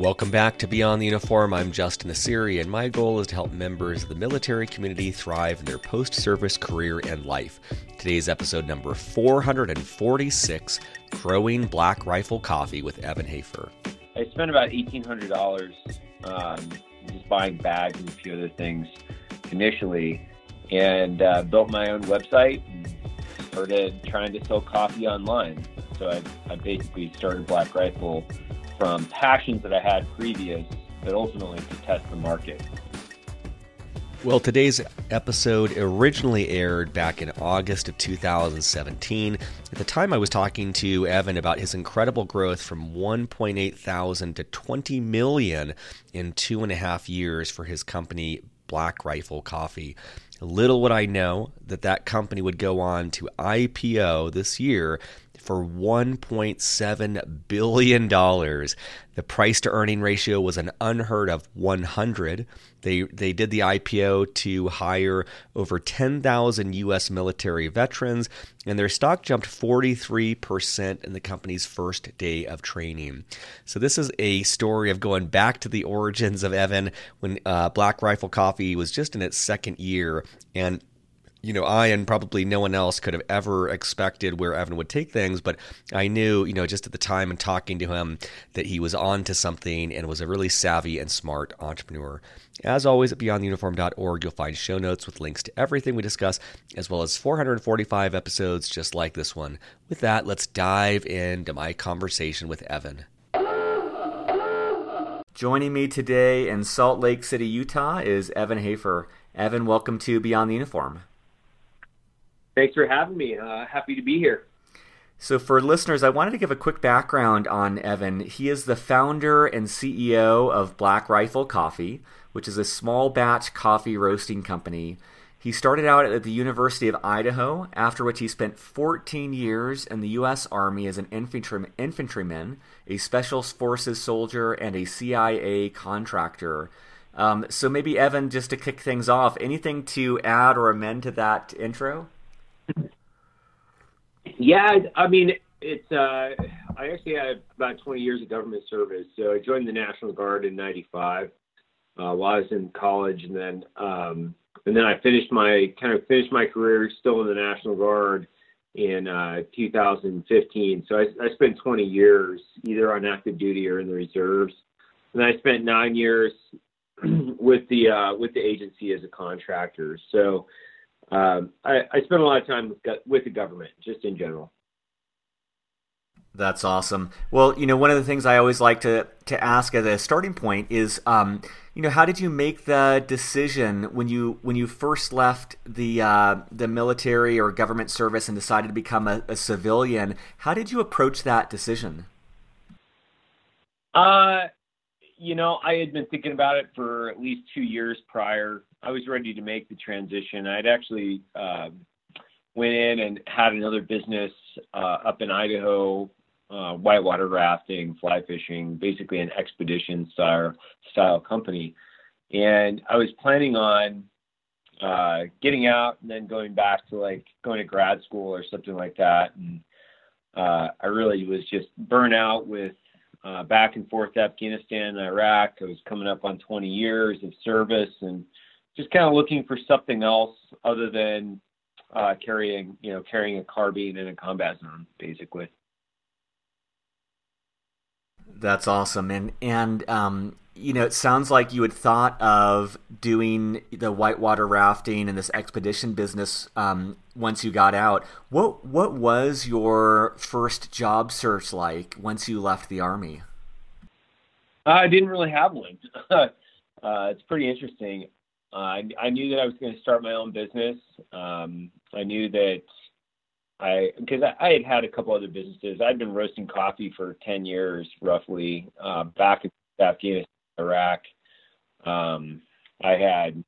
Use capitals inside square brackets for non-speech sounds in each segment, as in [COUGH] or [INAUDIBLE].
Welcome back to Beyond the Uniform. I'm Justin Nassiri, and my goal is to help members of the military community thrive in their post service career and life. Today's episode number 446 Growing Black Rifle Coffee with Evan Hafer. I spent about $1,800 um, just buying bags and a few other things initially, and uh, built my own website and started trying to sell coffee online. So I, I basically started Black Rifle from passions that I had previous, but ultimately to test the market. Well, today's episode originally aired back in August of 2017. At the time, I was talking to Evan about his incredible growth from 1.8 thousand to 20 million in two and a half years for his company, Black Rifle Coffee. Little would I know that that company would go on to IPO this year for $1.7 billion. The price to earning ratio was an unheard of 100. They, they did the IPO to hire over 10,000 U.S. military veterans, and their stock jumped 43% in the company's first day of training. So, this is a story of going back to the origins of Evan when uh, Black Rifle Coffee was just in its second year. And you know, I and probably no one else could have ever expected where Evan would take things, but I knew, you know, just at the time and talking to him that he was on to something and was a really savvy and smart entrepreneur. As always, at beyondtheuniform.org, you'll find show notes with links to everything we discuss, as well as 445 episodes just like this one. With that, let's dive into my conversation with Evan. Joining me today in Salt Lake City, Utah, is Evan Hafer. Evan, welcome to Beyond the Uniform. Thanks for having me. Uh, happy to be here. So, for listeners, I wanted to give a quick background on Evan. He is the founder and CEO of Black Rifle Coffee, which is a small batch coffee roasting company. He started out at the University of Idaho, after which he spent 14 years in the U.S. Army as an infantryman, a Special Forces soldier, and a CIA contractor. Um, so, maybe, Evan, just to kick things off, anything to add or amend to that intro? Yeah, I mean, it's. Uh, I actually had about 20 years of government service. So I joined the National Guard in '95 uh, while I was in college, and then um, and then I finished my kind of finished my career still in the National Guard in uh, 2015. So I, I spent 20 years either on active duty or in the reserves, and I spent nine years [CLEARS THROAT] with the uh, with the agency as a contractor. So um, I, I spend a lot of time with, with the government, just in general. That's awesome. Well, you know, one of the things I always like to to ask as a starting point is, um, you know, how did you make the decision when you when you first left the uh, the military or government service and decided to become a, a civilian? How did you approach that decision? Uh, you know, I had been thinking about it for at least two years prior. I was ready to make the transition. I'd actually uh, went in and had another business uh, up in Idaho, uh, whitewater rafting, fly fishing, basically an expedition style style company. And I was planning on uh, getting out and then going back to like going to grad school or something like that. And uh, I really was just burnt out with uh, back and forth Afghanistan and Iraq. I was coming up on 20 years of service and just kind of looking for something else other than uh, carrying, you know, carrying a carbine in a combat zone, basically. That's awesome, and and um, you know, it sounds like you had thought of doing the whitewater rafting and this expedition business um, once you got out. What what was your first job search like once you left the army? I didn't really have one. [LAUGHS] uh, it's pretty interesting. Uh, I, I knew that I was going to start my own business. Um, I knew that I because I, I had had a couple other businesses. I'd been roasting coffee for ten years, roughly, uh, back in Afghanistan, Iraq. Um, I had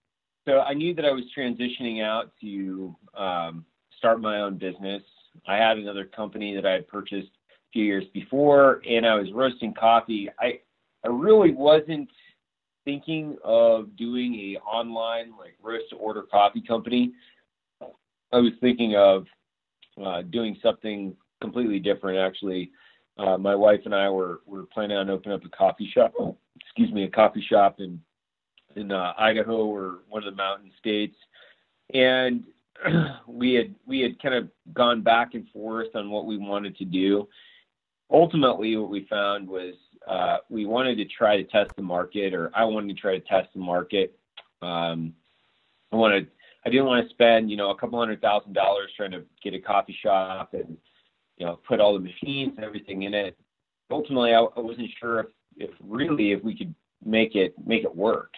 so I knew that I was transitioning out to um, start my own business. I had another company that I had purchased a few years before, and I was roasting coffee. I I really wasn't thinking of doing a online like roast to order coffee company. I was thinking of uh, doing something completely different. Actually, uh, my wife and I were were planning on opening up a coffee shop excuse me, a coffee shop in in uh, Idaho or one of the mountain states, and [CLEARS THROAT] we had we had kind of gone back and forth on what we wanted to do. Ultimately, what we found was uh, we wanted to try to test the market, or I wanted to try to test the market. Um, I wanted I didn't want to spend you know a couple hundred thousand dollars trying to get a coffee shop and you know put all the machines and everything in it. Ultimately, I, I wasn't sure if, if really if we could make it make it work.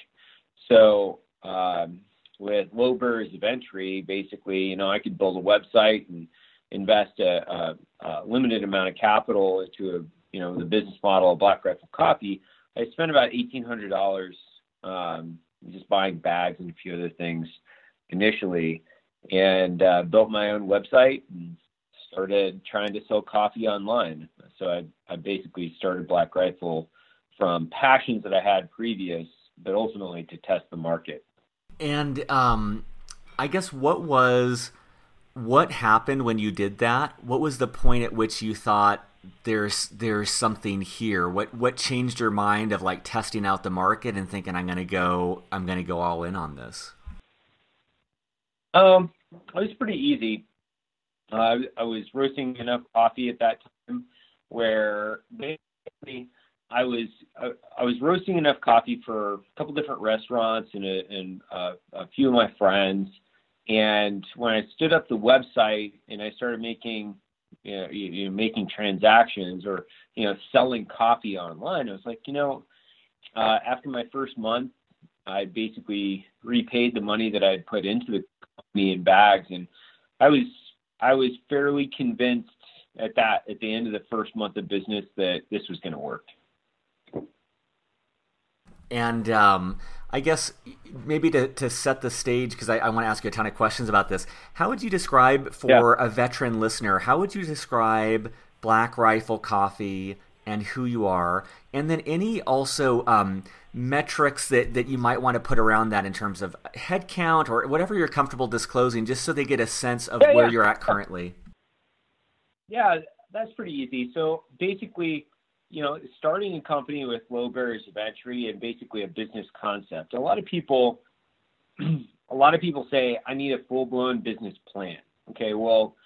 So um, with low barriers of entry, basically, you know, I could build a website and invest a, a, a limited amount of capital into a, you know, the business model of Black Rifle Coffee. I spent about eighteen hundred dollars um, just buying bags and a few other things initially, and uh, built my own website and started trying to sell coffee online. So I, I basically started Black Rifle from passions that I had previous, but ultimately to test the market. And um, I guess what was what happened when you did that? What was the point at which you thought there's there's something here? What what changed your mind of like testing out the market and thinking I'm gonna go I'm gonna go all in on this? Um, it was pretty easy. Uh, I was roasting enough coffee at that time where basically I was I, I was roasting enough coffee for a couple different restaurants and a, and a few of my friends. And when I stood up the website and I started making you know, you know making transactions or you know selling coffee online, I was like, you know, uh, after my first month, I basically repaid the money that I had put into the company in bags, and I was I was fairly convinced at that at the end of the first month of business that this was going to work. And um, I guess maybe to, to set the stage, because I, I want to ask you a ton of questions about this. How would you describe for yeah. a veteran listener? How would you describe Black Rifle Coffee and who you are, and then any also um, metrics that, that you might want to put around that in terms of headcount or whatever you're comfortable disclosing, just so they get a sense of yeah, where yeah. you're at currently. Yeah, that's pretty easy. So basically, you know, starting a company with low barriers of entry and basically a business concept. A lot of people, [CLEARS THROAT] a lot of people say, I need a full blown business plan. Okay, well,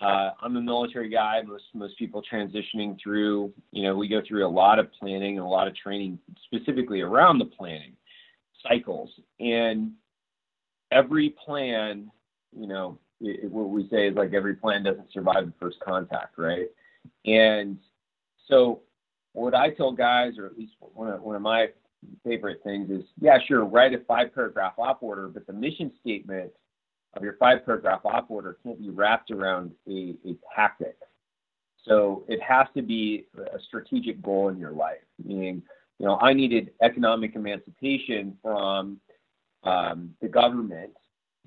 uh, I'm a military guy. Most most people transitioning through, you know, we go through a lot of planning and a lot of training specifically around the planning cycles. And every plan, you know, it, it, what we say is like every plan doesn't survive the first contact, right? And so what I tell guys, or at least one of one of my favorite things is, yeah, sure, write a five paragraph op order, but the mission statement of your five paragraph op order can't be wrapped around a, a tactic. So it has to be a strategic goal in your life, meaning, you know, I needed economic emancipation from um, the government.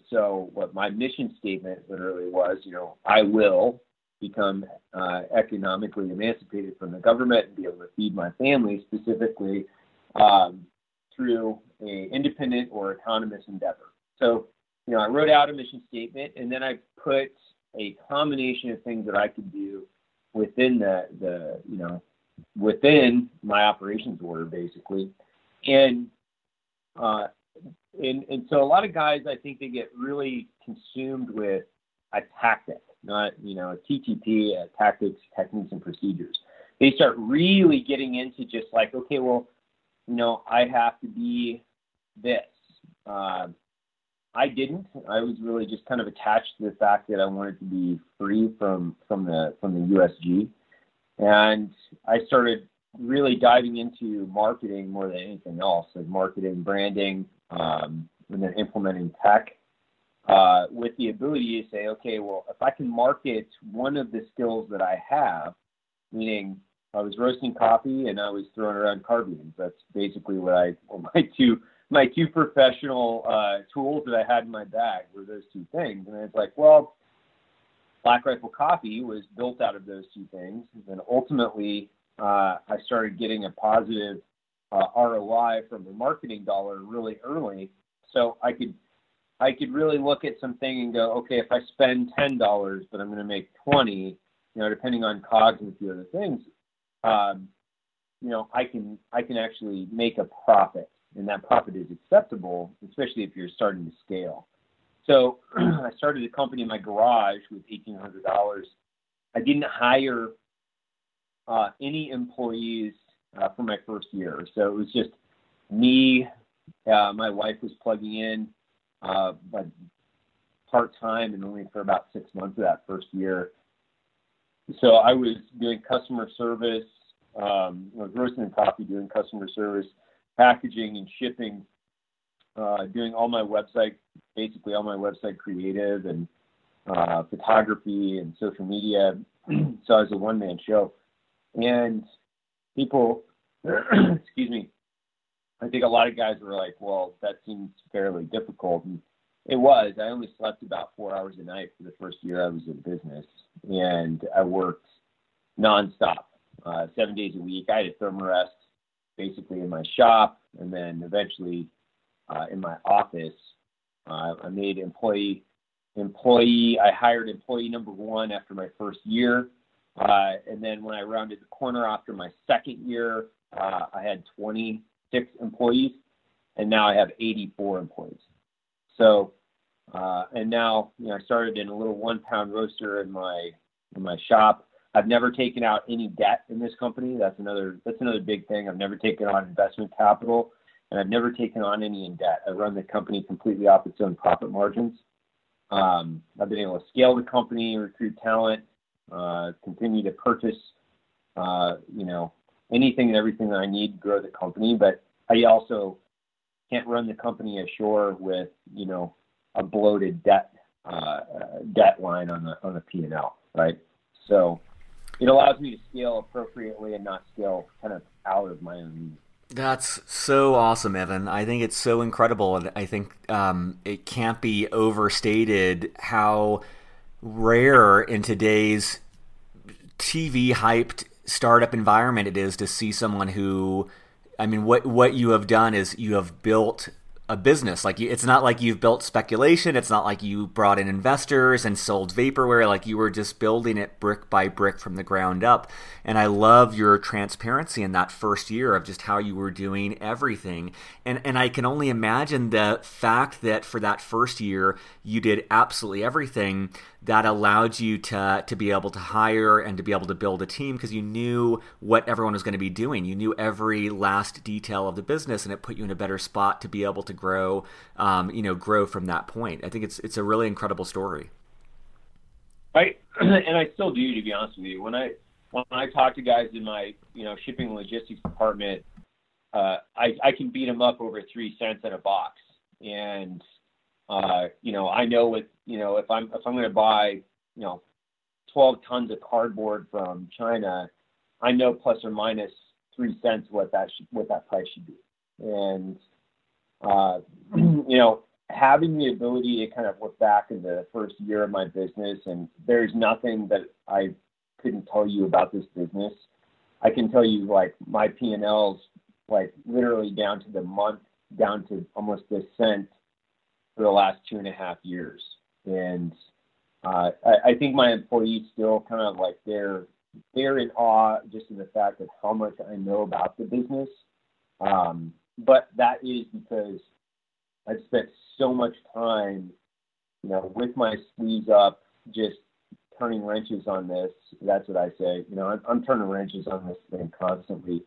So what my mission statement literally was, you know, I will become uh, economically emancipated from the government and be able to feed my family specifically um, through a independent or autonomous endeavor. So you know, I wrote out a mission statement and then I put a combination of things that I could do within the, the you know, within my operations order basically. And, uh, and, and so a lot of guys, I think they get really consumed with a tactic, not, you know, a TTP, a tactics, techniques, and procedures. They start really getting into just like, okay, well, you know, I have to be this. Uh, I didn't. I was really just kind of attached to the fact that I wanted to be free from from the from the USG, and I started really diving into marketing more than anything else, like marketing, branding, um, and then implementing tech. Uh, with the ability to say, okay, well, if I can market one of the skills that I have, meaning I was roasting coffee and I was throwing around carbines. That's basically what I, well, [LAUGHS] my two my two professional uh, tools that I had in my bag were those two things. And it's like, well, Black Rifle Coffee was built out of those two things. And then ultimately, uh, I started getting a positive uh, ROI from the marketing dollar really early. So I could I could really look at something and go, okay, if I spend ten dollars, but I'm going to make twenty, you know, depending on cogs and a few other things, um, you know, I can I can actually make a profit, and that profit is acceptable, especially if you're starting to scale. So [CLEARS THROAT] I started a company in my garage with eighteen hundred dollars. I didn't hire uh, any employees uh, for my first year, so it was just me. Uh, my wife was plugging in, uh, part time and only for about six months of that first year. So I was doing customer service, um, I was roasting coffee, doing customer service, packaging and shipping, uh, doing all my website, basically all my website creative and uh, photography and social media. [CLEARS THROAT] so I was a one man show. And people, [CLEARS THROAT] excuse me, I think a lot of guys were like, well, that seems fairly difficult. And it was. I only slept about four hours a night for the first year I was in business. And I worked nonstop uh, seven days a week. I had a thermarest basically in my shop, and then eventually uh, in my office. Uh, I made employee employee. I hired employee number one after my first year, uh, and then when I rounded the corner after my second year, uh, I had 26 employees, and now I have 84 employees. So, uh, and now you know I started in a little one pound roaster in my in my shop. I've never taken out any debt in this company. That's another that's another big thing. I've never taken on investment capital, and I've never taken on any in debt. I run the company completely off its own profit margins. Um, I've been able to scale the company, recruit talent, uh, continue to purchase, uh, you know, anything and everything that I need to grow the company. But I also can't run the company ashore with, you know, a bloated debt uh, debt line on the on the P and L, right? So it allows me to scale appropriately and not scale kind of out of my own. That's so awesome, Evan. I think it's so incredible, and I think um, it can't be overstated how rare in today's TV hyped startup environment it is to see someone who, I mean, what what you have done is you have built a business. Like it's not like you've built speculation. It's not like you brought in investors and sold vaporware. Like you were just building it brick by brick from the ground up. And I love your transparency in that first year of just how you were doing everything. And and I can only imagine the fact that for that first year you did absolutely everything that allowed you to to be able to hire and to be able to build a team because you knew what everyone was going to be doing. You knew every last detail of the business, and it put you in a better spot to be able to grow. Um, you know, grow from that point. I think it's it's a really incredible story. Right, [CLEARS THROAT] and I still do, to be honest with you. When I when I talk to guys in my you know shipping and logistics department, uh, I I can beat them up over three cents in a box, and uh, you know I know what you know if I'm if I'm going to buy you know 12 tons of cardboard from China, I know plus or minus three cents what that what that price should be, and uh, [CLEARS THROAT] you know having the ability to kind of look back in the first year of my business and there's nothing that I couldn't tell you about this business. I can tell you like my P and Ls like literally down to the month, down to almost the cent for the last two and a half years. And uh, I, I think my employees still kind of like they're they're in awe just in the fact of how much I know about the business. Um, but that is because I've spent so much time, you know, with my sleeves up, just turning wrenches on this. That's what I say. You know, I'm, I'm turning wrenches on this thing constantly,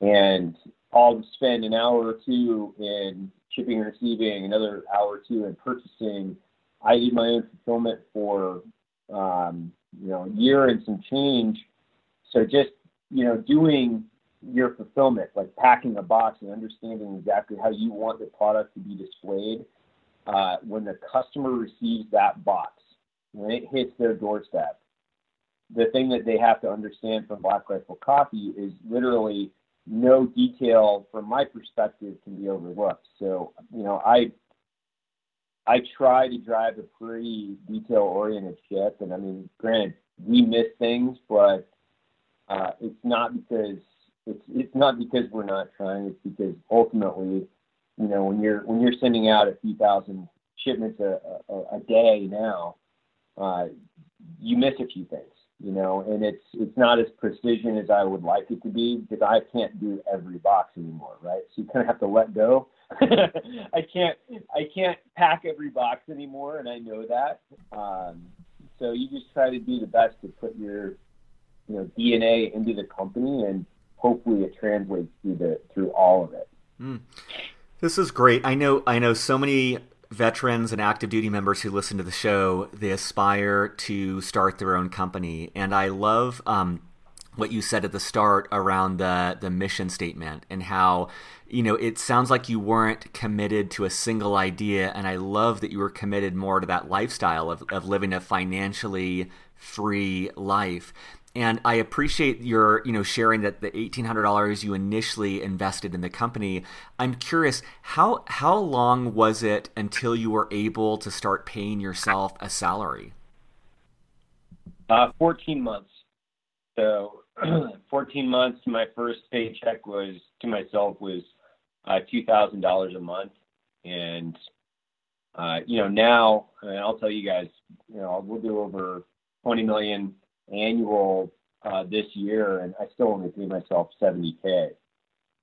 and I'll spend an hour or two in shipping and receiving, another hour or two in purchasing. I did my own fulfillment for um, you know a year and some change. So just you know doing your fulfillment, like packing a box and understanding exactly how you want the product to be displayed. Uh, when the customer receives that box, when it hits their doorstep, the thing that they have to understand from Black Rifle Coffee is literally no detail from my perspective can be overlooked. So, you know, I I try to drive a pretty detail oriented ship and I mean, granted, we miss things, but uh, it's not because it's it's not because we're not trying, it's because ultimately, you know, when you're when you're sending out a few thousand shipments a, a, a day now, uh, you miss a few things. you know, and it's it's not as precision as I would like it to be because I can't do every box anymore, right? So you kind of have to let go. [LAUGHS] I can't I can't pack every box anymore, and I know that. Um, so you just try to do the best to put your you know DNA into the company, and hopefully it translates through the through all of it. Mm. This is great. I know I know so many veterans and active duty members who listen to the show, they aspire to start their own company. And I love um, what you said at the start around the, the mission statement and how, you know, it sounds like you weren't committed to a single idea. And I love that you were committed more to that lifestyle of, of living a financially free life. And I appreciate your, you know, sharing that the eighteen hundred dollars you initially invested in the company. I'm curious how how long was it until you were able to start paying yourself a salary? Uh, fourteen months. So, [CLEARS THROAT] fourteen months. My first paycheck was to myself was uh, two thousand dollars a month, and uh, you know now, and I'll tell you guys, you know, we'll do over twenty million annual uh, this year, and I still only pay myself 70k.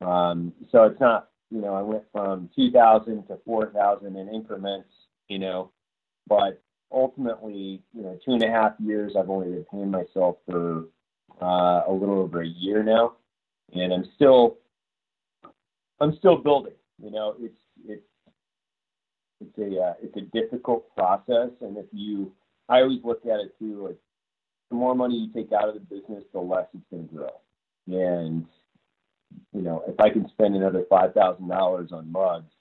Um, so it's not, you know, I went from 2,000 to 4,000 in increments, you know, but ultimately, you know, two and a half years, I've only been paying myself for uh, a little over a year now, and I'm still, I'm still building. You know, it's it's it's a uh, it's a difficult process, and if you, I always look at it too, like the more money you take out of the business, the less it's going to grow. And you know, if I can spend another five thousand dollars on mugs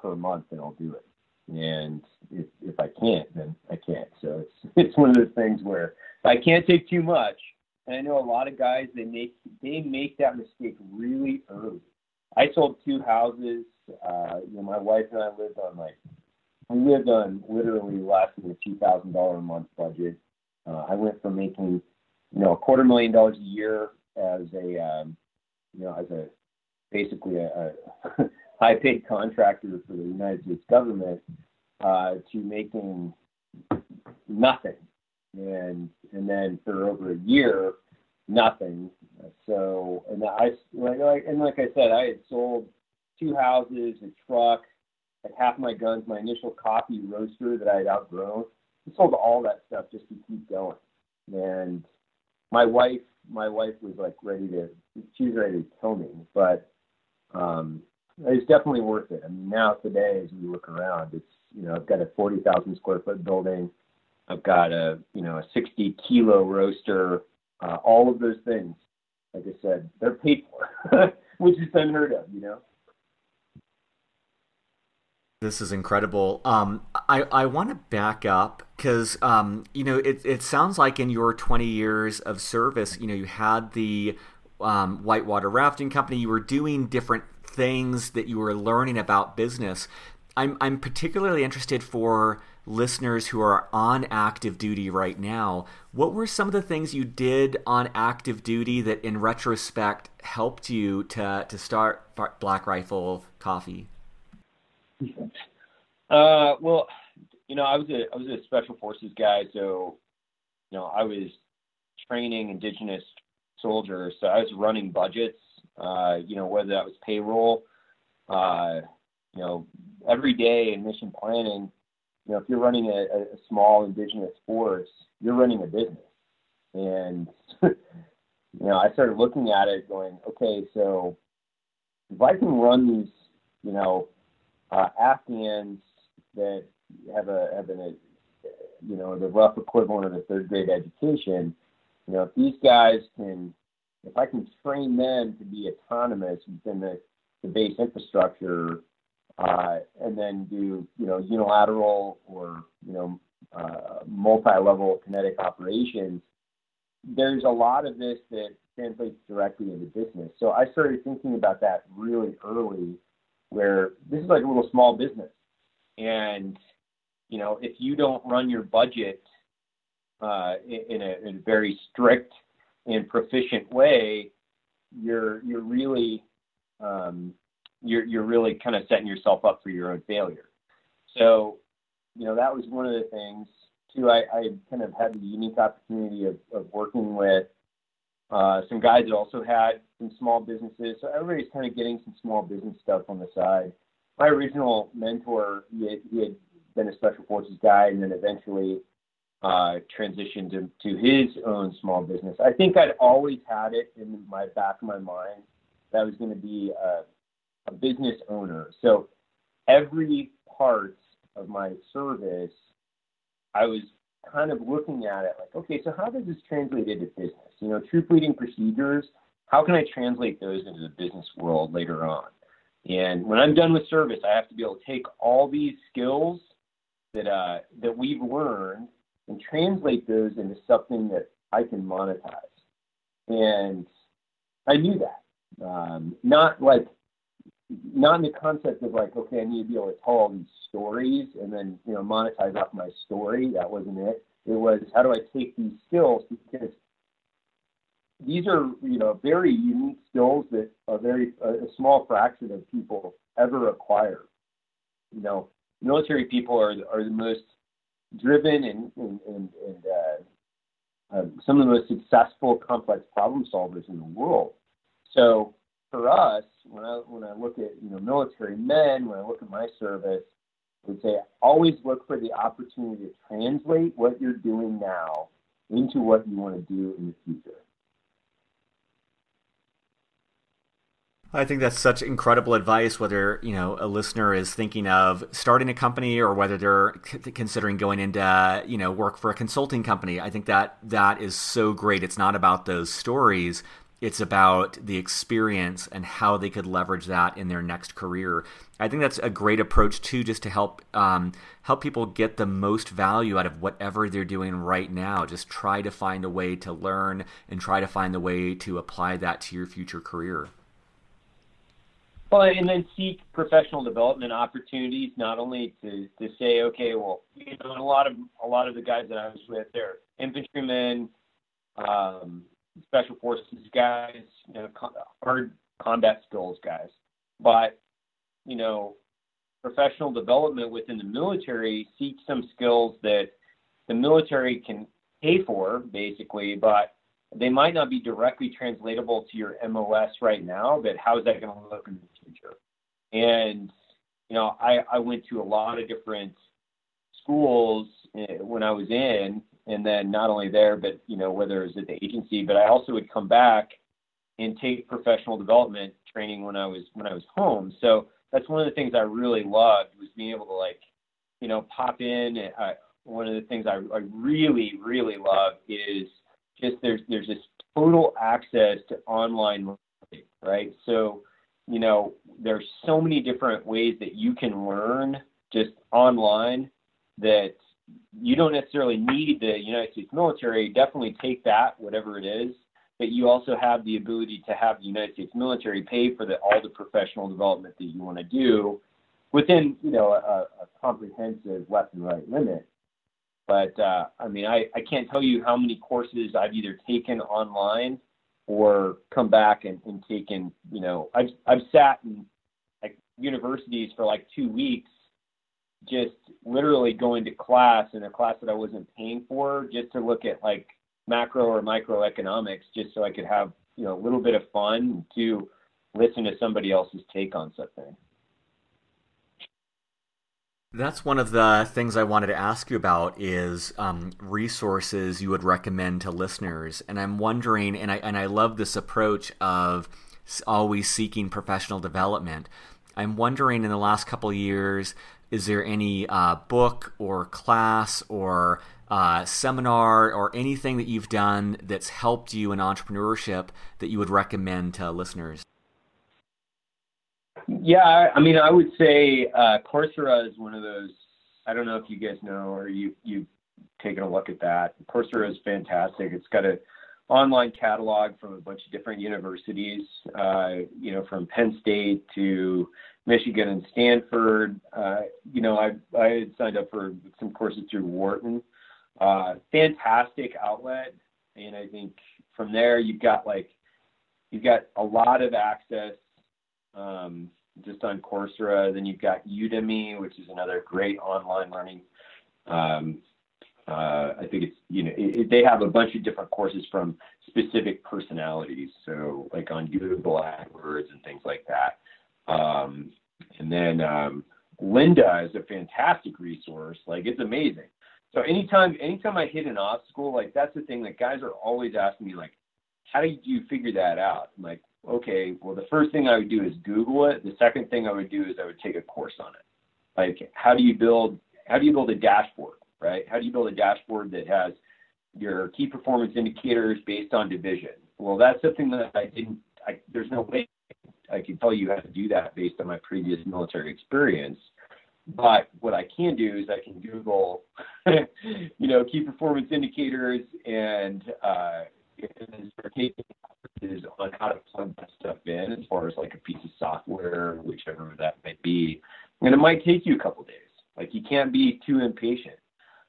per month, then I'll do it. And if if I can't, then I can't. So it's [LAUGHS] it's one of those things where if I can't take too much, and I know a lot of guys they make they make that mistake really early. I sold two houses. Uh, you know, my wife and I lived on like we lived on literally less than a two thousand dollar a month budget uh, I went from making, you know, a quarter million dollars a year as a, um, you know, as a basically a, a [LAUGHS] high-paid contractor for the United States government uh, to making nothing, and and then for over a year, nothing. So, and I like, and like I said, I had sold two houses, a truck, like half my guns, my initial coffee roaster that I had outgrown I sold all that stuff just to keep going. And my wife, my wife was like ready to, she was ready to kill me, but um, it's definitely worth it. I mean, now today, as we look around, it's you know I've got a forty thousand square foot building, I've got a you know a sixty kilo roaster, uh, all of those things. Like I said, they're paid for, [LAUGHS] which is unheard of, you know. This is incredible. Um, I, I want to back up because um, you know it, it sounds like in your 20 years of service, you know you had the um, whitewater rafting company. You were doing different things that you were learning about business. I'm I'm particularly interested for listeners who are on active duty right now. What were some of the things you did on active duty that, in retrospect, helped you to to start Black Rifle Coffee? Uh, well, you know, I was a I was a special forces guy, so you know, I was training indigenous soldiers, so I was running budgets. Uh, you know, whether that was payroll, uh, you know, every day in mission planning. You know, if you're running a, a small indigenous force, you're running a business, and [LAUGHS] you know, I started looking at it, going, okay, so if I can run these, you know, uh, Afghans that have a have an, a, you know the rough equivalent of a third grade education, you know if these guys can, if I can train them to be autonomous within the, the base infrastructure, uh, and then do you know unilateral or you know uh, multi-level kinetic operations, there's a lot of this that translates directly into business. So I started thinking about that really early where this is like a little small business. And, you know, if you don't run your budget uh, in, a, in a very strict and proficient way, you're you're really um, you're you're really kind of setting yourself up for your own failure. So, you know, that was one of the things. too, I, I kind of had the unique opportunity of, of working with uh, some guys that also had some small businesses. So everybody's kind of getting some small business stuff on the side. My original mentor, he had, he had been a special forces guy, and then eventually uh, transitioned to, to his own small business. I think I'd always had it in my back of my mind that I was going to be a, a business owner. So every part of my service, I was kind of looking at it like, okay, so how does this translate into business? You know, troop leading procedures, how can I translate those into the business world later on? And when I'm done with service, I have to be able to take all these skills that uh, that we've learned and translate those into something that I can monetize. And I knew that. Um, not like not in the concept of like, okay, I need to be able to tell all these stories and then you know monetize off my story. That wasn't it. It was how do I take these skills because these are you know very unique skills that a very a, small fraction of people ever acquire. You know, military people are are the most driven and and and, and uh, uh, some of the most successful complex problem solvers in the world. So for us, when I when I look at you know military men, when I look at my service, I would say always look for the opportunity to translate what you're doing now into what you want to do in the future. I think that's such incredible advice. Whether you know a listener is thinking of starting a company or whether they're c- considering going into you know work for a consulting company, I think that that is so great. It's not about those stories; it's about the experience and how they could leverage that in their next career. I think that's a great approach too, just to help um, help people get the most value out of whatever they're doing right now. Just try to find a way to learn and try to find a way to apply that to your future career. Well, and then seek professional development opportunities, not only to, to say, okay, well, you know, a lot of a lot of the guys that I was with, they're infantrymen, um, special forces guys, you know, hard combat skills guys. But you know, professional development within the military seeks some skills that the military can pay for, basically, but they might not be directly translatable to your MOS right now. But how is that going to look in the future. And you know, I I went to a lot of different schools eh, when I was in, and then not only there, but you know, whether it was at the agency, but I also would come back and take professional development training when I was when I was home. So that's one of the things I really loved was being able to like, you know, pop in. And I, one of the things I, I really really love is just there's there's this total access to online learning, right? So you know, there's so many different ways that you can learn just online that you don't necessarily need the United States military. Definitely take that, whatever it is, but you also have the ability to have the United States military pay for the, all the professional development that you want to do within, you know, a, a comprehensive left and right limit. But uh, I mean, I, I can't tell you how many courses I've either taken online or come back and, and taken, you know, I've I've sat in like universities for like two weeks, just literally going to class in a class that I wasn't paying for, just to look at like macro or microeconomics, just so I could have you know a little bit of fun to listen to somebody else's take on something. That's one of the things I wanted to ask you about is um, resources you would recommend to listeners, and I'm wondering, and I and I love this approach of always seeking professional development. I'm wondering in the last couple years, is there any uh, book or class or uh, seminar or anything that you've done that's helped you in entrepreneurship that you would recommend to listeners? Yeah, I mean, I would say uh, Coursera is one of those. I don't know if you guys know or you you've taken a look at that. Coursera is fantastic. It's got a online catalog from a bunch of different universities. Uh, you know, from Penn State to Michigan and Stanford. Uh, you know, I I had signed up for some courses through Wharton. Uh, fantastic outlet, and I think from there you've got like you've got a lot of access um, just on Coursera. Then you've got Udemy, which is another great online learning um, Uh, I think it's you know it, it, they have a bunch of different courses from specific personalities, so like on Google AdWords and things like that. Um, and then um, Lynda is a fantastic resource. Like it's amazing. So anytime anytime I hit an obstacle, like that's the thing that guys are always asking me, like, how do you figure that out? I'm like, okay, well the first thing I would do is Google it. The second thing I would do is I would take a course on it. Like how do you build how do you build a dashboard, right? How do you build a dashboard that has your key performance indicators based on division? Well, that's something that I didn't. I, there's no way I can tell you how to do that based on my previous military experience. But what I can do is I can Google, [LAUGHS] you know, key performance indicators and uh, start taking courses on how to plug that stuff in as far as like a piece of software, whichever that might be. And it might take you a couple days. Like you can't be too impatient.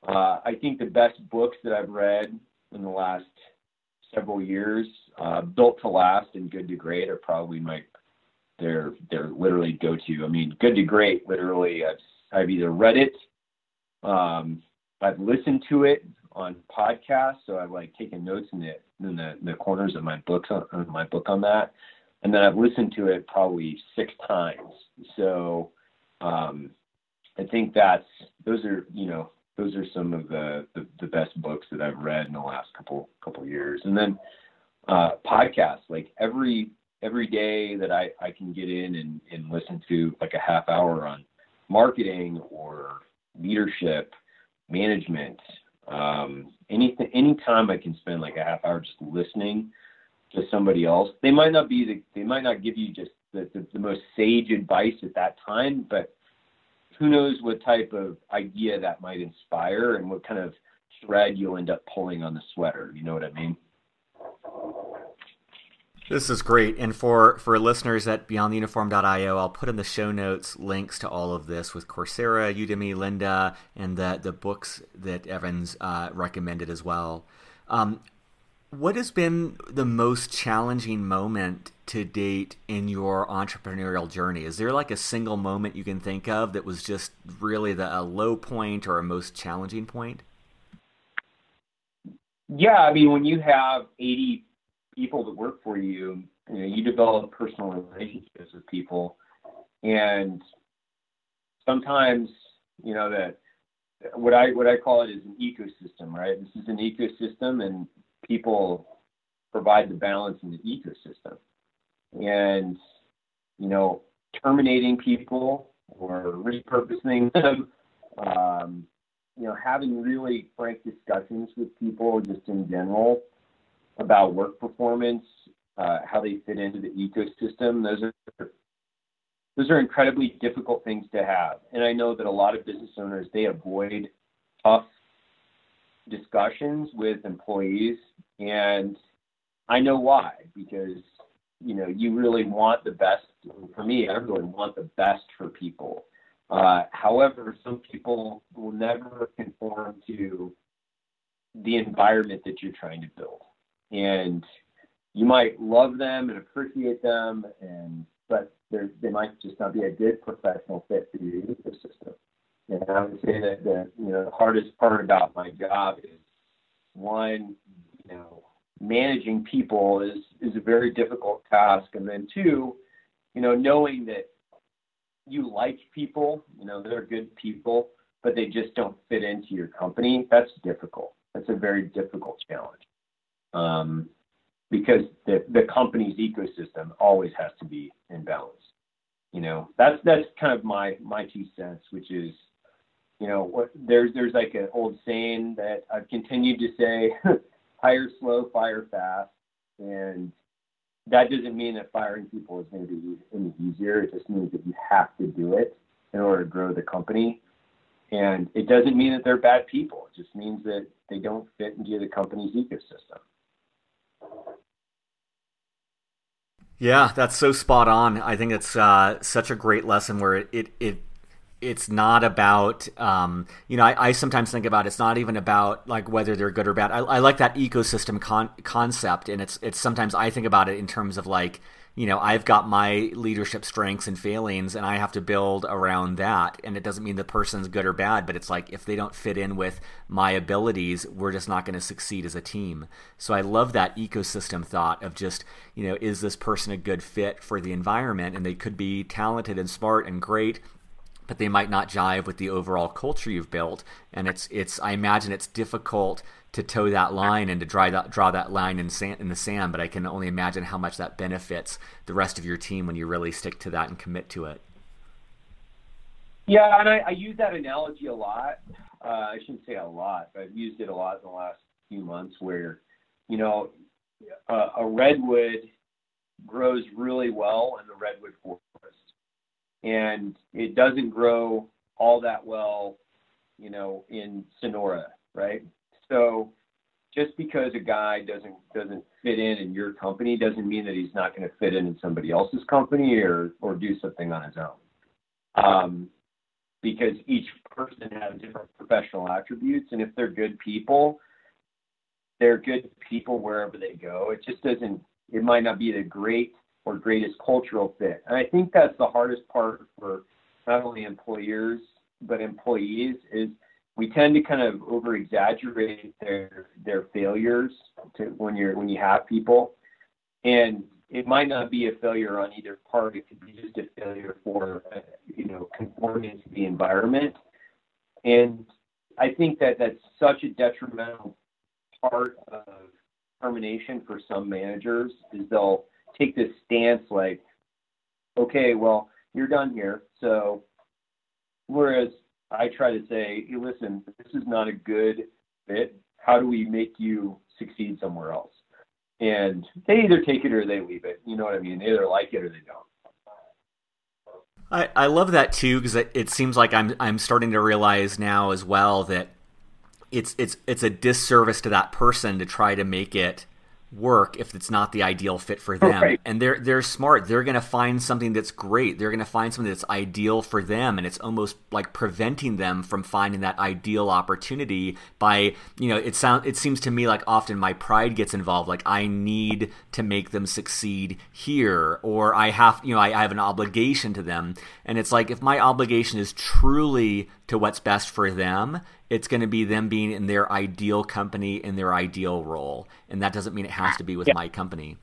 Uh, I think the best books that I've read in the last several years, uh, Built to Last and Good to Great, are probably my they're they're literally go to. I mean, Good to Great, literally, I've I've either read it, um, I've listened to it on podcasts, so I've like taken notes in the in the, the corners of my books on, on my book on that, and then I've listened to it probably six times. So um, I think that's those are you know those are some of the, the, the best books that I've read in the last couple couple years. And then uh, podcasts, like every every day that I, I can get in and, and listen to like a half hour on marketing or leadership, management, um, anything, anytime I can spend like a half hour just listening to somebody else. They might not be the, they might not give you just the, the, the most sage advice at that time, but who knows what type of idea that might inspire and what kind of thread you'll end up pulling on the sweater. You know what I mean? This is great. And for, for listeners at beyondtheuniform.io, I'll put in the show notes links to all of this with Coursera, Udemy, Lynda, and the, the books that Evans uh, recommended as well. Um, what has been the most challenging moment to date in your entrepreneurial journey? Is there like a single moment you can think of that was just really the a low point or a most challenging point? Yeah, I mean, when you have 80 people that work for you, you know, you develop personal relationships with people, and sometimes, you know, that what I what I call it is an ecosystem, right? This is an ecosystem, and people provide the balance in the ecosystem. And, you know, terminating people or repurposing them, um, you know, having really frank discussions with people just in general about work performance, uh, how they fit into the ecosystem. Those are those are incredibly difficult things to have. And I know that a lot of business owners they avoid tough discussions with employees, and I know why because you know you really want the best. For me, I really want the best for people. Uh, however, some people will never conform to the environment that you're trying to build, and you might love them and appreciate them, and but they might just not be a good professional fit for your ecosystem. And I would say that the you know the hardest part about my job is one, you know, managing people is is a very difficult task, and then two, you know, knowing that you like people, you know, they're good people, but they just don't fit into your company. That's difficult. That's a very difficult challenge. Um, because the the company's ecosystem always has to be in balance. You know, that's that's kind of my my two cents, which is you know, what, there's there's like an old saying that I've continued to say, [LAUGHS] hire slow, fire fast, and that doesn't mean that firing people is going to be any easier. It just means that you have to do it in order to grow the company. And it doesn't mean that they're bad people. It just means that they don't fit into the company's ecosystem. Yeah, that's so spot on. I think it's uh, such a great lesson where it, it, it it's not about um, you know I, I, sometimes think about it's not even about like whether they're good or bad I, I like that ecosystem con- concept and it's it's sometimes I think about it in terms of like you know, I've got my leadership strengths and failings and I have to build around that. And it doesn't mean the person's good or bad, but it's like if they don't fit in with my abilities, we're just not going to succeed as a team. So I love that ecosystem thought of just, you know, is this person a good fit for the environment? And they could be talented and smart and great but they might not jive with the overall culture you've built. And it's it's I imagine it's difficult to toe that line and to draw that draw that line in sand, in the sand. But I can only imagine how much that benefits the rest of your team when you really stick to that and commit to it. Yeah, and I, I use that analogy a lot. Uh, I shouldn't say a lot, but I've used it a lot in the last few months. Where, you know, a redwood grows really well in the redwood forest and it doesn't grow all that well, you know, in Sonora, right? So just because a guy doesn't doesn't fit in in your company doesn't mean that he's not going to fit in in somebody else's company or or do something on his own. Um, because each person has different professional attributes, and if they're good people, they're good people wherever they go. It just doesn't. It might not be the great or greatest cultural fit. And I think that's the hardest part for not only employers but employees is we tend to kind of over exaggerate their their failures to when you're when you have people. And it might not be a failure on either part. It could be just a failure for you know conforming to the environment. And i think that that's such a detrimental part of termination for some managers is they'll take this stance like, okay, well, you're done here. So, whereas I try to say, hey, listen, this is not a good fit. How do we make you succeed somewhere else? And they either take it or they leave it. You know what I mean? They either like it or they don't. I, I love that too because it, it seems like I'm I'm starting to realize now as well that it's it's it's a disservice to that person to try to make it work if it's not the ideal fit for them. Right. And they're they're smart. They're going to find something that's great. They're going to find something that's ideal for them and it's almost like preventing them from finding that ideal opportunity by, you know, it sound it seems to me like often my pride gets involved like I need to make them succeed here or I have, you know, I, I have an obligation to them. And it's like if my obligation is truly to what's best for them, it's going to be them being in their ideal company in their ideal role. And that doesn't mean it has to be with yeah. my company.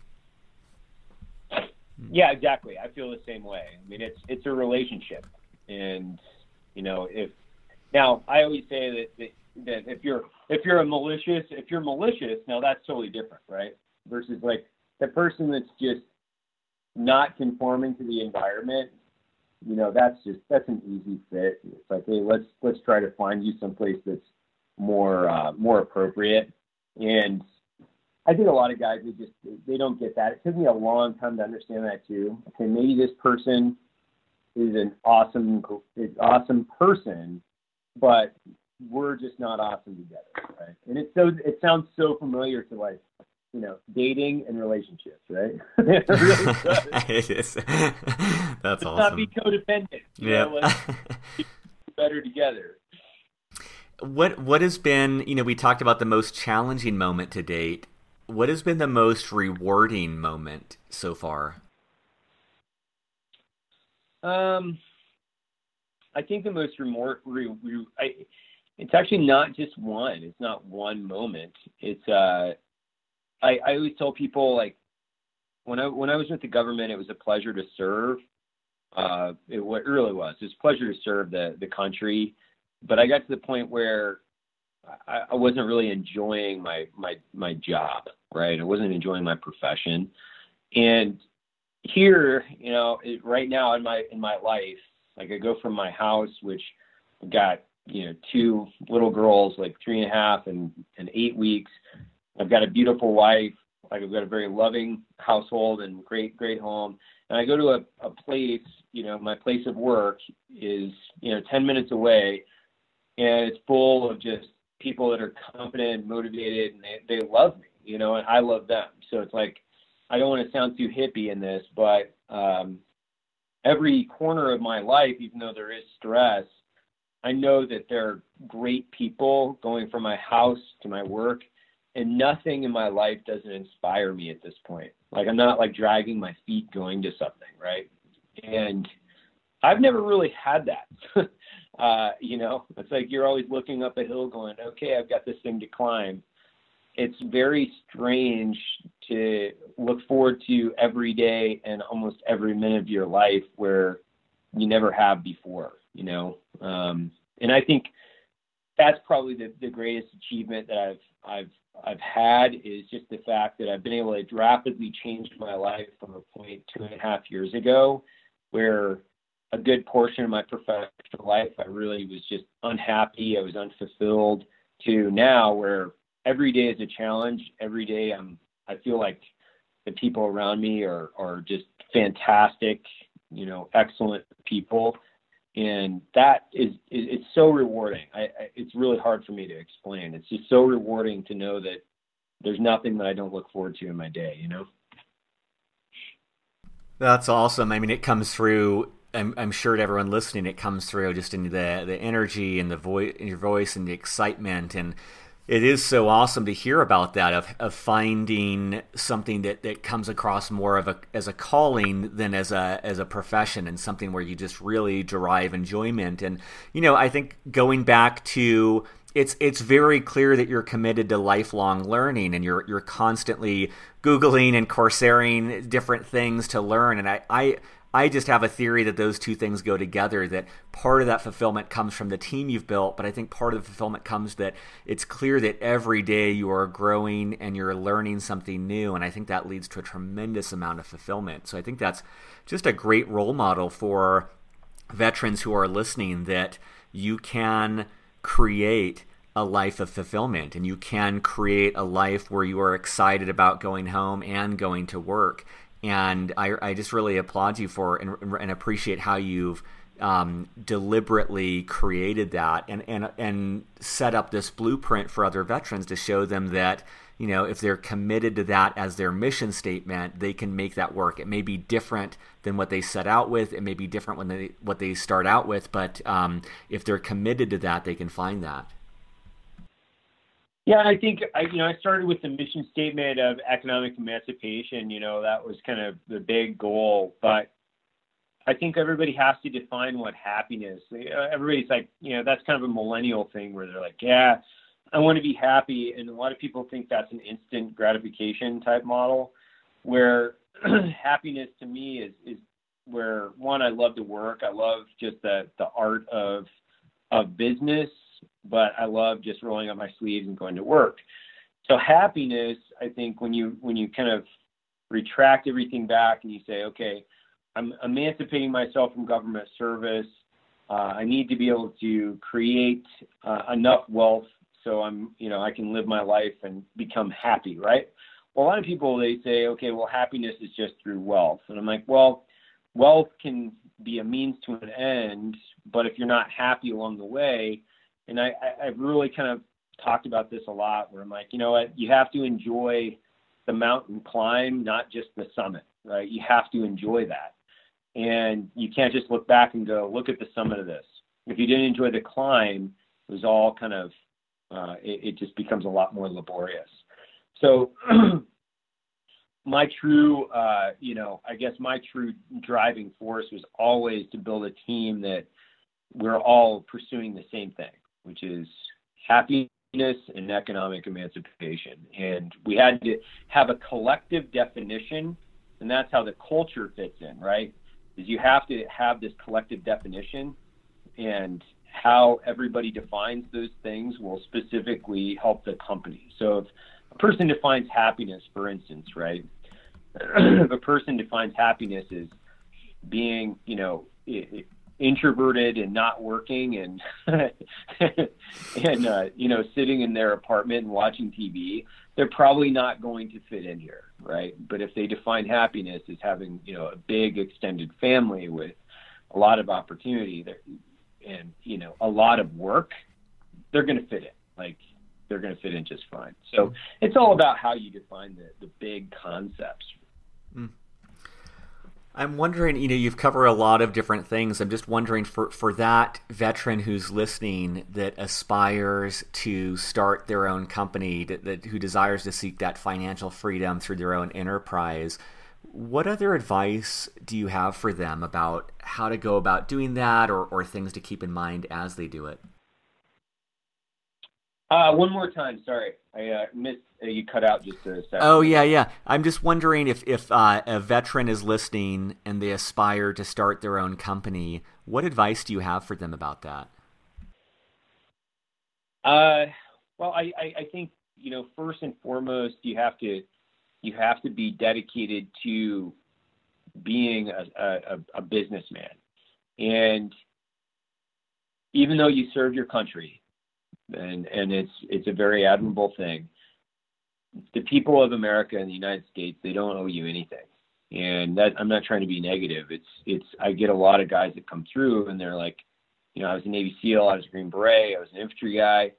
Yeah exactly. I feel the same way. I mean it's it's a relationship. And you know if now i always say that that, that if you're if you're a malicious if you're malicious now that's totally different right? Versus like the person that's just not conforming to the environment you know, that's just that's an easy fit. It's like, hey, let's let's try to find you someplace that's more uh, more appropriate. And I think a lot of guys they just they don't get that. It took me a long time to understand that too. Okay, maybe this person is an awesome is awesome person, but we're just not awesome together, right? And it so it sounds so familiar to like you know, dating and relationships, right? [LAUGHS] [LAUGHS] it is. [LAUGHS] That's Let's awesome. Not be codependent. Yeah. better together. What What has been? You know, we talked about the most challenging moment to date. What has been the most rewarding moment so far? Um, I think the most remor- re- re- I, it's actually not just one. It's not one moment. It's uh, I, I always tell people like when I when I was with the government, it was a pleasure to serve. Uh, it, it really was. It was a pleasure to serve the the country, but I got to the point where I, I wasn't really enjoying my my my job. Right, I wasn't enjoying my profession, and here, you know, it, right now in my in my life, like I go from my house, which got you know two little girls, like three and a half and and eight weeks, I've got a beautiful wife. Like I've got a very loving household and great, great home. And I go to a, a place, you know, my place of work is, you know, 10 minutes away and it's full of just people that are competent, motivated, and they, they love me, you know, and I love them. So it's like, I don't want to sound too hippie in this, but um, every corner of my life, even though there is stress, I know that there are great people going from my house to my work and nothing in my life doesn't inspire me at this point. Like I'm not like dragging my feet going to something, right? And I've never really had that. [LAUGHS] uh, you know, it's like you're always looking up a hill going, okay, I've got this thing to climb. It's very strange to look forward to every day and almost every minute of your life where you never have before, you know. Um, and I think that's probably the, the greatest achievement that I've I've I've had is just the fact that I've been able to rapidly change my life from a point two and a half years ago, where a good portion of my professional life I really was just unhappy, I was unfulfilled, to now where every day is a challenge. Every day I'm I feel like the people around me are are just fantastic, you know, excellent people and that is, it's so rewarding. I, I, it's really hard for me to explain. It's just so rewarding to know that there's nothing that I don't look forward to in my day. You know. That's awesome. I mean, it comes through. I'm, I'm sure to everyone listening, it comes through just in the the energy and the voice, in your voice, and the excitement, and it is so awesome to hear about that of, of finding something that, that comes across more of a as a calling than as a as a profession and something where you just really derive enjoyment. And you know I think going back to it's it's very clear that you're committed to lifelong learning and you're you're constantly googling and coursering different things to learn. And I, I I just have a theory that those two things go together. That part of that fulfillment comes from the team you've built, but I think part of the fulfillment comes that it's clear that every day you are growing and you're learning something new. And I think that leads to a tremendous amount of fulfillment. So I think that's just a great role model for veterans who are listening that you can create a life of fulfillment and you can create a life where you are excited about going home and going to work and I, I just really applaud you for and, and appreciate how you've um, deliberately created that and, and and set up this blueprint for other veterans to show them that you know if they're committed to that as their mission statement, they can make that work. It may be different than what they set out with. It may be different when they what they start out with, but um, if they're committed to that, they can find that. Yeah, I think I, you know I started with the mission statement of economic emancipation. You know that was kind of the big goal, but I think everybody has to define what happiness. Everybody's like, you know, that's kind of a millennial thing where they're like, yeah, I want to be happy, and a lot of people think that's an instant gratification type model, where [CLEARS THROAT] happiness to me is is where one I love to work. I love just the the art of of business but I love just rolling up my sleeves and going to work. So happiness, I think, when you when you kind of retract everything back and you say, okay, I'm emancipating myself from government service. Uh, I need to be able to create uh, enough wealth so I'm, you know, I can live my life and become happy, right? Well, a lot of people they say, okay, well, happiness is just through wealth, and I'm like, well, wealth can be a means to an end, but if you're not happy along the way, and I, I I've really kind of talked about this a lot where I'm like, you know what, you have to enjoy the mountain climb, not just the summit, right? You have to enjoy that. And you can't just look back and go, look at the summit of this. If you didn't enjoy the climb, it was all kind of, uh, it, it just becomes a lot more laborious. So, [CLEARS THROAT] my true, uh, you know, I guess my true driving force was always to build a team that we're all pursuing the same thing, which is happiness and economic emancipation. And we had to have a collective definition, and that's how the culture fits in, right? Is you have to have this collective definition, and how everybody defines those things will specifically help the company. So if a person defines happiness, for instance, right? [CLEARS THROAT] if a person defines happiness as being, you know, introverted and not working and [LAUGHS] and uh, you know sitting in their apartment and watching TV, they're probably not going to fit in here, right? But if they define happiness as having you know a big extended family with a lot of opportunity and you know a lot of work, they're going to fit in. Like they're going to fit in just fine. So it's all about how you define the the big concepts. I'm wondering, you know, you've covered a lot of different things. I'm just wondering for, for that veteran who's listening that aspires to start their own company, that, that, who desires to seek that financial freedom through their own enterprise, what other advice do you have for them about how to go about doing that or, or things to keep in mind as they do it? Uh, one more time, sorry, I uh, missed. Uh, you cut out just a second. Oh yeah, yeah. I'm just wondering if if uh, a veteran is listening and they aspire to start their own company, what advice do you have for them about that? Uh, well, I, I, I think you know first and foremost you have to you have to be dedicated to being a, a, a businessman, and even though you serve your country and and it's it's a very admirable thing. The people of America and the United States, they don't owe you anything. And that I'm not trying to be negative. It's it's I get a lot of guys that come through and they're like, you know, I was a Navy SEAL, I was a Green Beret, I was an infantry guy.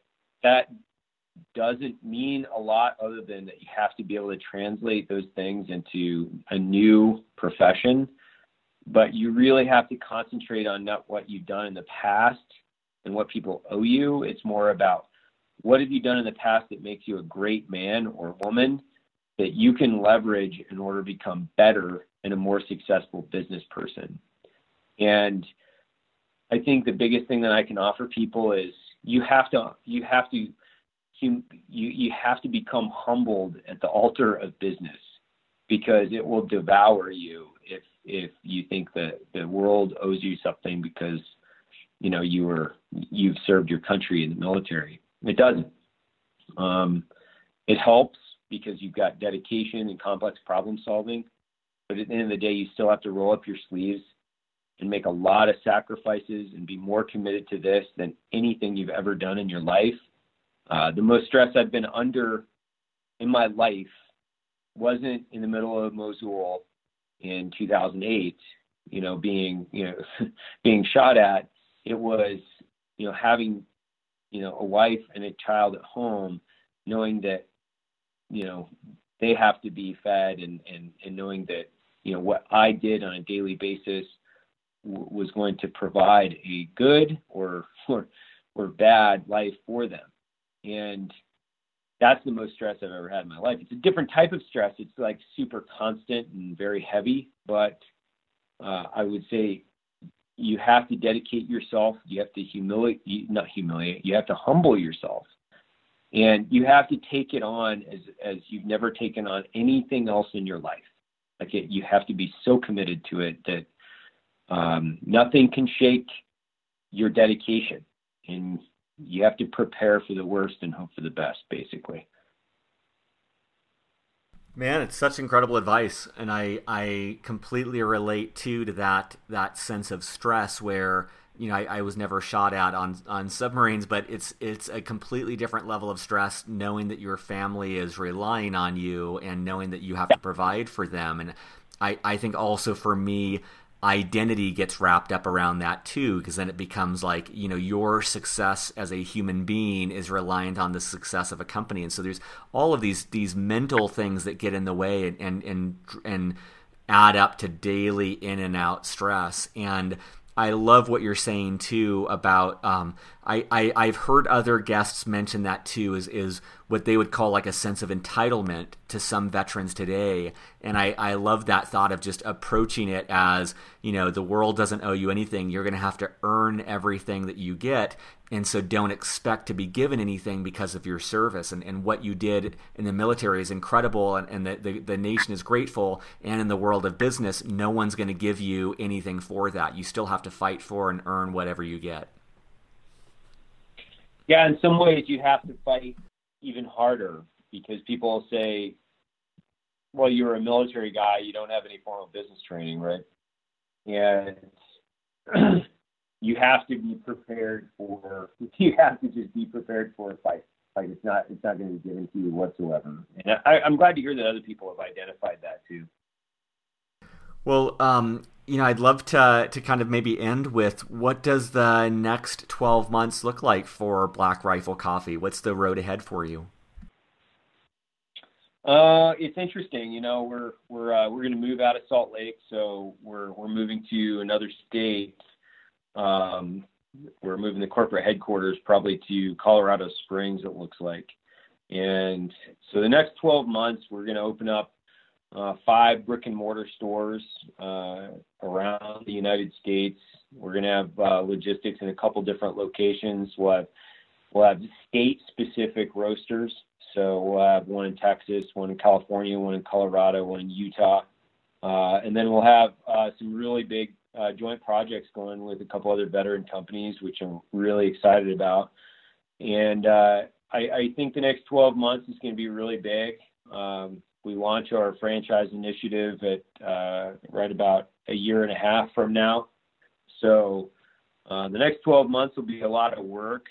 That doesn't mean a lot other than that you have to be able to translate those things into a new profession. But you really have to concentrate on not what you've done in the past and what people owe you. It's more about what have you done in the past that makes you a great man or woman that you can leverage in order to become better and a more successful business person. And I think the biggest thing that I can offer people is you have to you have to you you have to become humbled at the altar of business because it will devour you if if you think that the world owes you something because you know you were you've served your country in the military. It doesn't. Um, it helps because you've got dedication and complex problem solving, but at the end of the day, you still have to roll up your sleeves and make a lot of sacrifices and be more committed to this than anything you've ever done in your life. Uh, the most stress I've been under in my life wasn't in the middle of Mosul in 2008, you know, being you know [LAUGHS] being shot at it was you know having you know a wife and a child at home knowing that you know they have to be fed and and and knowing that you know what I did on a daily basis w- was going to provide a good or or or bad life for them and that's the most stress I've ever had in my life. It's a different type of stress. It's like super constant and very heavy, but uh, I would say you have to dedicate yourself. You have to humiliate, not humiliate. You have to humble yourself, and you have to take it on as as you've never taken on anything else in your life. Like it, you have to be so committed to it that um, nothing can shake your dedication, and you have to prepare for the worst and hope for the best, basically. Man, it's such incredible advice, and I I completely relate too to that that sense of stress where you know I, I was never shot at on on submarines, but it's it's a completely different level of stress knowing that your family is relying on you and knowing that you have to provide for them, and I I think also for me identity gets wrapped up around that too because then it becomes like you know your success as a human being is reliant on the success of a company. And so there's all of these these mental things that get in the way and and and, and add up to daily in and out stress. And I love what you're saying too about um, I, I I've heard other guests mention that too is is what they would call like a sense of entitlement to some veterans today. And I, I love that thought of just approaching it as you know the world doesn't owe you anything. You're going to have to earn everything that you get. And so don't expect to be given anything because of your service. And, and what you did in the military is incredible. And, and the, the, the nation is grateful. And in the world of business no one's going to give you anything for that. You still have to fight for and earn whatever you get. Yeah in some ways you have to fight even harder because people say well you're a military guy you don't have any formal business training right and [CLEARS THROAT] you have to be prepared for [LAUGHS] you have to just be prepared for a fight. Like it's not it's not going to be given to you whatsoever. And I, I'm glad to hear that other people have identified that too. Well, um, you know, I'd love to to kind of maybe end with what does the next 12 months look like for Black Rifle Coffee? What's the road ahead for you? Uh, it's interesting. You know, we're we're uh, we're going to move out of Salt Lake, so we're we're moving to another state. Um, we're moving the corporate headquarters probably to Colorado Springs. It looks like, and so the next 12 months we're going to open up uh, five brick and mortar stores uh, around the United States. We're going to have uh, logistics in a couple different locations. We'll have we'll have state specific roasters so we'll have one in Texas, one in California, one in Colorado, one in Utah. Uh, and then we'll have uh, some really big uh, joint projects going with a couple other veteran companies, which I'm really excited about. And I, I, think the next 12 months is going to be really big. Um, we launch our franchise initiative at uh, right about a year and a half from now. So uh, the next 12 months will be a lot of work.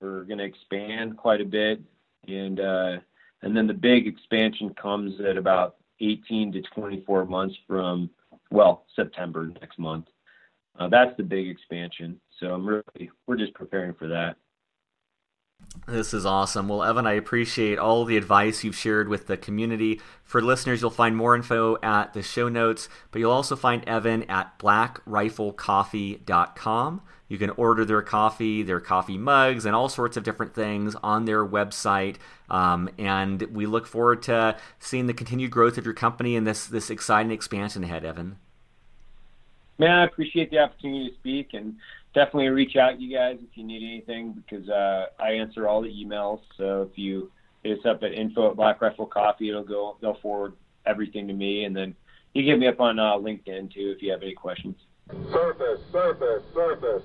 We're going to expand quite a bit and uh, and then the big expansion comes at about 18 to 24 months from well September next month. Uh, that's the big expansion. So I'm really we're just preparing for that. This is awesome. Well, Evan, I appreciate all the advice you've shared with the community. For listeners, you'll find more info at the show notes, but you'll also find Evan at blackriflecoffee.com. You can order their coffee, their coffee mugs, and all sorts of different things on their website. Um, and we look forward to seeing the continued growth of your company and this this exciting expansion ahead, Evan. Man, I appreciate the opportunity to speak and definitely reach out you guys if you need anything because uh, I answer all the emails. So if you hit us up at info at Black Rifle Coffee, it'll go they'll forward everything to me, and then you can get me up on uh, LinkedIn too if you have any questions. Surface, surface, surface.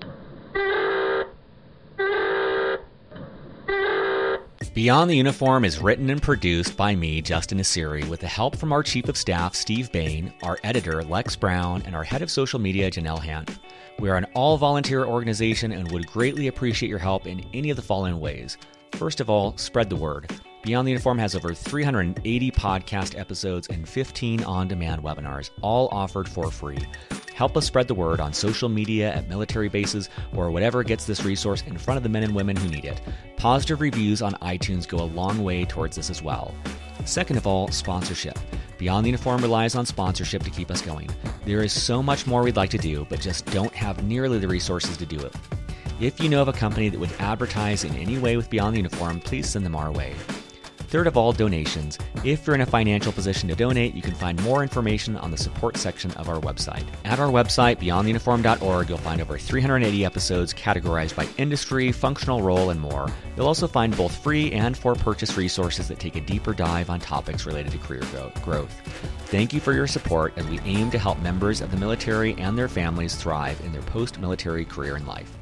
Beyond the Uniform is written and produced by me, Justin Nassiri, with the help from our Chief of Staff, Steve Bain, our editor, Lex Brown, and our Head of Social Media, Janelle Hant. We are an all volunteer organization and would greatly appreciate your help in any of the following ways. First of all, spread the word. Beyond the Uniform has over 380 podcast episodes and 15 on demand webinars, all offered for free. Help us spread the word on social media, at military bases, or whatever gets this resource in front of the men and women who need it. Positive reviews on iTunes go a long way towards this as well. Second of all, sponsorship. Beyond the Uniform relies on sponsorship to keep us going. There is so much more we'd like to do, but just don't have nearly the resources to do it. If you know of a company that would advertise in any way with Beyond the Uniform, please send them our way. Third of all, donations. If you're in a financial position to donate, you can find more information on the support section of our website. At our website, beyondtheuniform.org, you'll find over 380 episodes categorized by industry, functional role, and more. You'll also find both free and for purchase resources that take a deeper dive on topics related to career growth. Thank you for your support as we aim to help members of the military and their families thrive in their post military career and life.